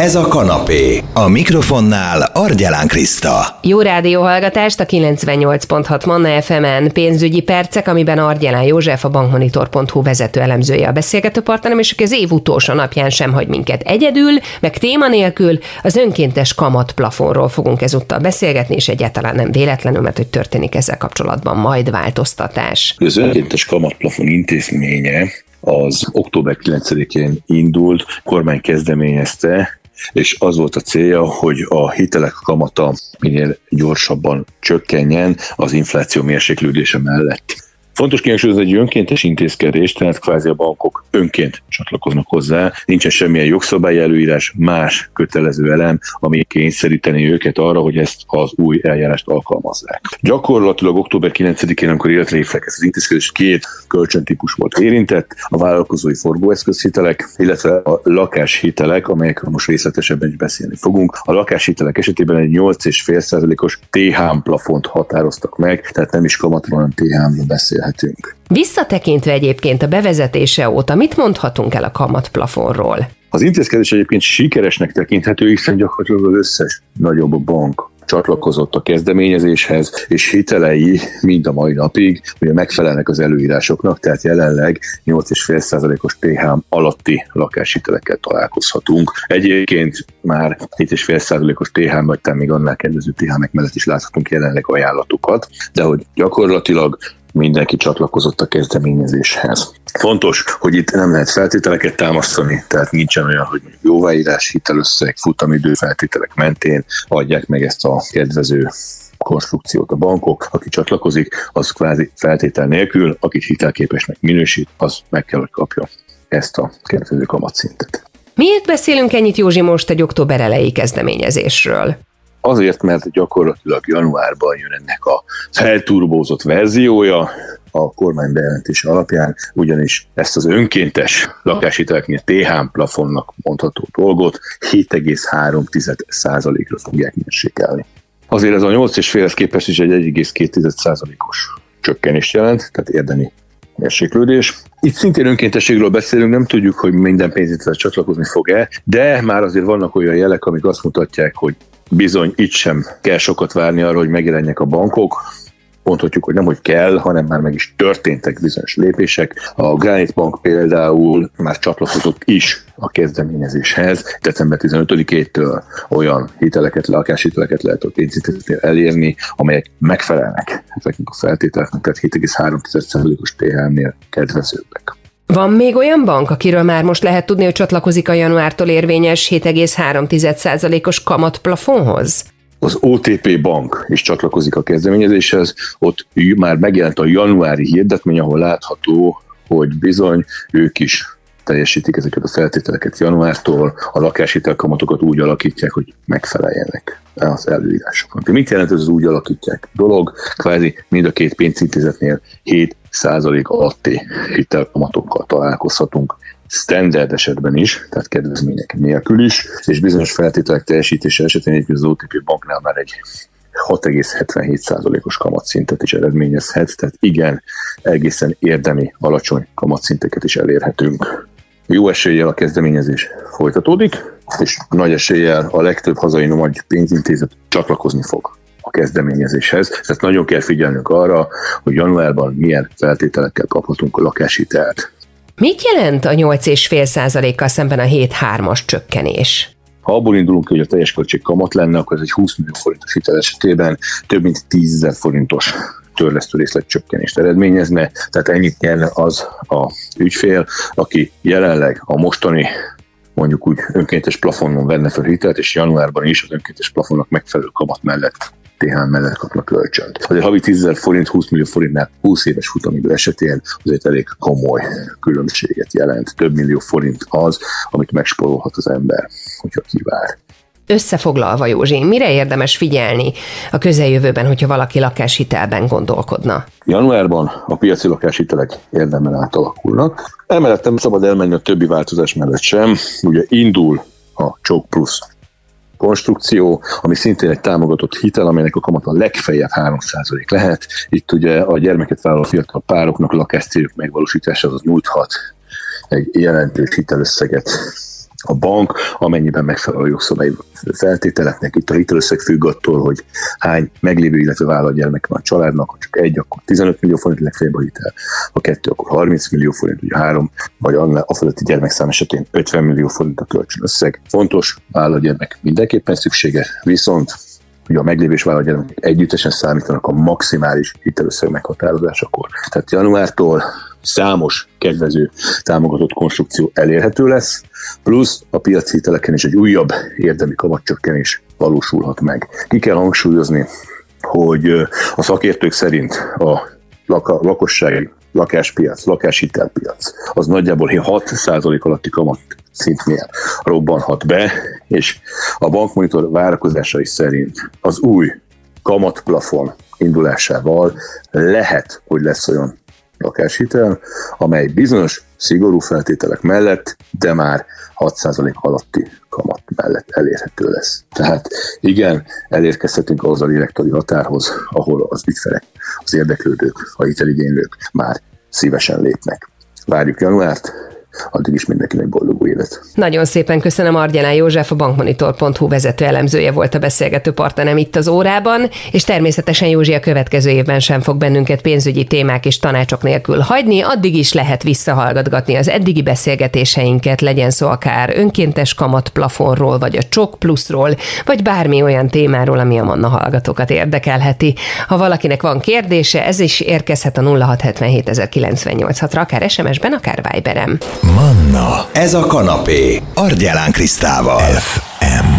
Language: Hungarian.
Ez a kanapé. A mikrofonnál Argyelán Kriszta. Jó rádióhallgatást a 98.6 Manna FM-en pénzügyi percek, amiben Argyelán József, a bankmonitor.hu vezető elemzője a beszélgető partnerem, és aki az év utolsó napján sem hagy minket egyedül, meg téma nélkül, az önkéntes kamatplafonról fogunk ezúttal beszélgetni, és egyáltalán nem véletlenül, mert hogy történik ezzel kapcsolatban majd változtatás. Az önkéntes kamatplafon intézménye az október 9-én indult, kormány kezdeményezte, és az volt a célja, hogy a hitelek kamata minél gyorsabban csökkenjen az infláció mérséklődése mellett. Fontos kihangsúlyozni, hogy egy önkéntes intézkedés, tehát kvázi a bankok önként csatlakoznak hozzá, nincsen semmilyen jogszabály előírás, más kötelező elem, ami kényszeríteni őket arra, hogy ezt az új eljárást alkalmazzák. Gyakorlatilag október 9-én, amikor életre ez az intézkedés, két kölcsöntípus volt érintett, a vállalkozói forgóeszközhitelek, illetve a lakáshitelek, amelyekről most részletesebben is beszélni fogunk. A lakáshitelek esetében egy 8,5%-os TH plafont határoztak meg, tehát nem is kamatról, hanem TH-ról beszél beszélhetünk. Visszatekintve egyébként a bevezetése óta, mit mondhatunk el a kamatplafonról? Az intézkedés egyébként sikeresnek tekinthető, hiszen gyakorlatilag az összes nagyobb bank csatlakozott a kezdeményezéshez, és hitelei mind a mai napig ugye megfelelnek az előírásoknak, tehát jelenleg 8,5%-os TH alatti lakáshitelekkel találkozhatunk. Egyébként már 7,5%-os TH, vagy még annál kedvező TH-nek mellett is láthatunk jelenleg ajánlatokat, de hogy gyakorlatilag mindenki csatlakozott a kezdeményezéshez. Fontos, hogy itt nem lehet feltételeket támasztani, tehát nincsen olyan, hogy jóváírás, hitelösszeg, futamidő feltételek mentén adják meg ezt a kedvező konstrukciót a bankok, aki csatlakozik, az kvázi feltétel nélkül, akit hitelképesnek minősít, az meg kell, hogy kapja ezt a kedvező kamatszintet. Miért beszélünk ennyit Józsi most egy október elejé kezdeményezésről? Azért, mert gyakorlatilag januárban jön ennek a felturbózott verziója, a kormány bejelentése alapján, ugyanis ezt az önkéntes lakáshiteleknél TH plafonnak mondható dolgot 7,3%-ra fogják mérsékelni. Azért ez a 8,5-hez képest is egy 1,2%-os csökkenést jelent, tehát érdemi mérséklődés. Itt szintén önkéntességről beszélünk, nem tudjuk, hogy minden pénzintézet csatlakozni fog-e, de már azért vannak olyan jelek, amik azt mutatják, hogy bizony itt sem kell sokat várni arra, hogy megjelenjek a bankok, mondhatjuk, hogy nem, hogy kell, hanem már meg is történtek bizonyos lépések. A Granite Bank például már csatlakozott is a kezdeményezéshez. December 15-től olyan hiteleket, lakáshiteleket lehet a pénzintézetnél elérni, amelyek megfelelnek ezeknek a feltételeknek, tehát 7,3%-os THM-nél kedvezőbbek. Van még olyan bank, akiről már most lehet tudni, hogy csatlakozik a januártól érvényes 7,3%-os kamatplafonhoz? Az OTP bank is csatlakozik a kezdeményezéshez, ott már megjelent a januári hirdetmény, ahol látható, hogy bizony ők is teljesítik ezeket a feltételeket januártól, a lakáshitelkamatokat úgy alakítják, hogy megfeleljenek az előírásoknak. Mit jelent ez az úgy alakítják dolog? Kvázi mind a két pénzintézetnél 7% alatti hitelkamatokkal találkozhatunk standard esetben is, tehát kedvezmények nélkül is, és bizonyos feltételek teljesítése esetén egy az OTP banknál már egy 6,77%-os kamatszintet is eredményezhet, tehát igen, egészen érdemi, alacsony kamatszinteket is elérhetünk. Jó eséllyel a kezdeményezés folytatódik, és nagy eséllyel a legtöbb hazai nagy pénzintézet csatlakozni fog a kezdeményezéshez. Tehát nagyon kell figyelnünk arra, hogy januárban milyen feltételekkel kaphatunk a lakáshitelt. Mit jelent a 8,5%-kal szemben a 7,3-as csökkenés? Ha abból indulunk hogy a teljes költség kamat lenne, akkor ez egy 20 millió forintos hitel esetében több mint 10 ezer forintos törlesztő részlet csökkenést eredményezne, tehát ennyit nyerne az a ügyfél, aki jelenleg a mostani mondjuk úgy önkéntes plafonon venne fel hitelt, és januárban is az önkéntes plafonnak megfelelő kamat mellett TH mellett kapnak kölcsönt. Azért havi 10 forint, 20 millió forintnál 20 éves futamidő esetén azért elég komoly különbséget jelent. Több millió forint az, amit megspórolhat az ember, hogyha kivár. Összefoglalva, Józsi, mire érdemes figyelni a közeljövőben, hogyha valaki lakáshitelben gondolkodna? Januárban a piaci lakáshitelek érdemben átalakulnak. Emellett nem szabad elmenni a többi változás mellett sem. Ugye indul a Choke Plus konstrukció, ami szintén egy támogatott hitel, amelynek a kamata legfeljebb 3% lehet. Itt ugye a gyermeket vállaló fiatal pároknak lakáscéljuk megvalósítása az nyújthat egy jelentős hitelösszeget a bank, amennyiben megfelel a jogszabályi feltételeknek. Itt a hitelösszeg függ attól, hogy hány meglévő, illetve vállalt gyermek van a családnak, ha csak egy, akkor 15 millió forint legfeljebb a hitel, ha kettő, akkor 30 millió forint, ugye három, vagy a fölötti gyermekszám esetén 50 millió forint a kölcsönösszeg. Fontos, vállalt gyermek mindenképpen szüksége, viszont hogy a meglévés vállalatgyermekek együttesen számítanak a maximális hitelösszeg meghatározásakor. Tehát januártól számos kedvező támogatott konstrukció elérhető lesz, plusz a piaci hiteleken is egy újabb érdemi kamatcsökkenés valósulhat meg. Ki kell hangsúlyozni, hogy a szakértők szerint a lakossági lakáspiac, lakáshitelpiac, az nagyjából 6% alatti kamat szintnél robbanhat be, és a bankmonitor várakozásai szerint az új kamatplafon indulásával lehet, hogy lesz olyan lakáshitel, amely bizonyos szigorú feltételek mellett, de már 6% alatti kamat mellett elérhető lesz. Tehát igen, elérkezhetünk ahhoz a direktori határhoz, ahol az ügyfelek, az érdeklődők, a hiteligénylők már szívesen lépnek. Várjuk januárt, addig is mindenkinek boldog új évet. Nagyon szépen köszönöm Argyelán József, a bankmonitor.hu vezető elemzője volt a beszélgető partnerem itt az órában, és természetesen Józsi a következő évben sem fog bennünket pénzügyi témák és tanácsok nélkül hagyni, addig is lehet visszahallgatgatni az eddigi beszélgetéseinket, legyen szó akár önkéntes kamatplafonról, vagy a csok pluszról, vagy bármi olyan témáról, ami a Manna hallgatókat érdekelheti. Ha valakinek van kérdése, ez is érkezhet a 0677 ra akár SMS-ben, akár Viberem. Manna, ez a kanapé, Argyelán Krisztával. FM.